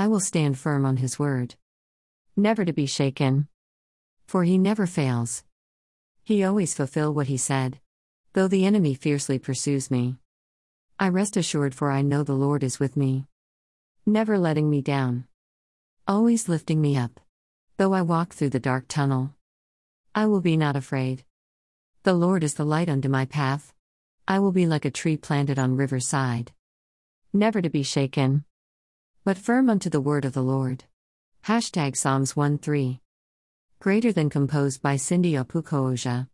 I will stand firm on his word. Never to be shaken. For he never fails. He always fulfill what he said. Though the enemy fiercely pursues me. I rest assured for I know the Lord is with me. Never letting me down. Always lifting me up. Though I walk through the dark tunnel. I will be not afraid. The Lord is the light unto my path. I will be like a tree planted on river side. Never to be shaken. But firm unto the word of the Lord. Hashtag Psalms 1 3. Greater than composed by Cyndi Opukooja.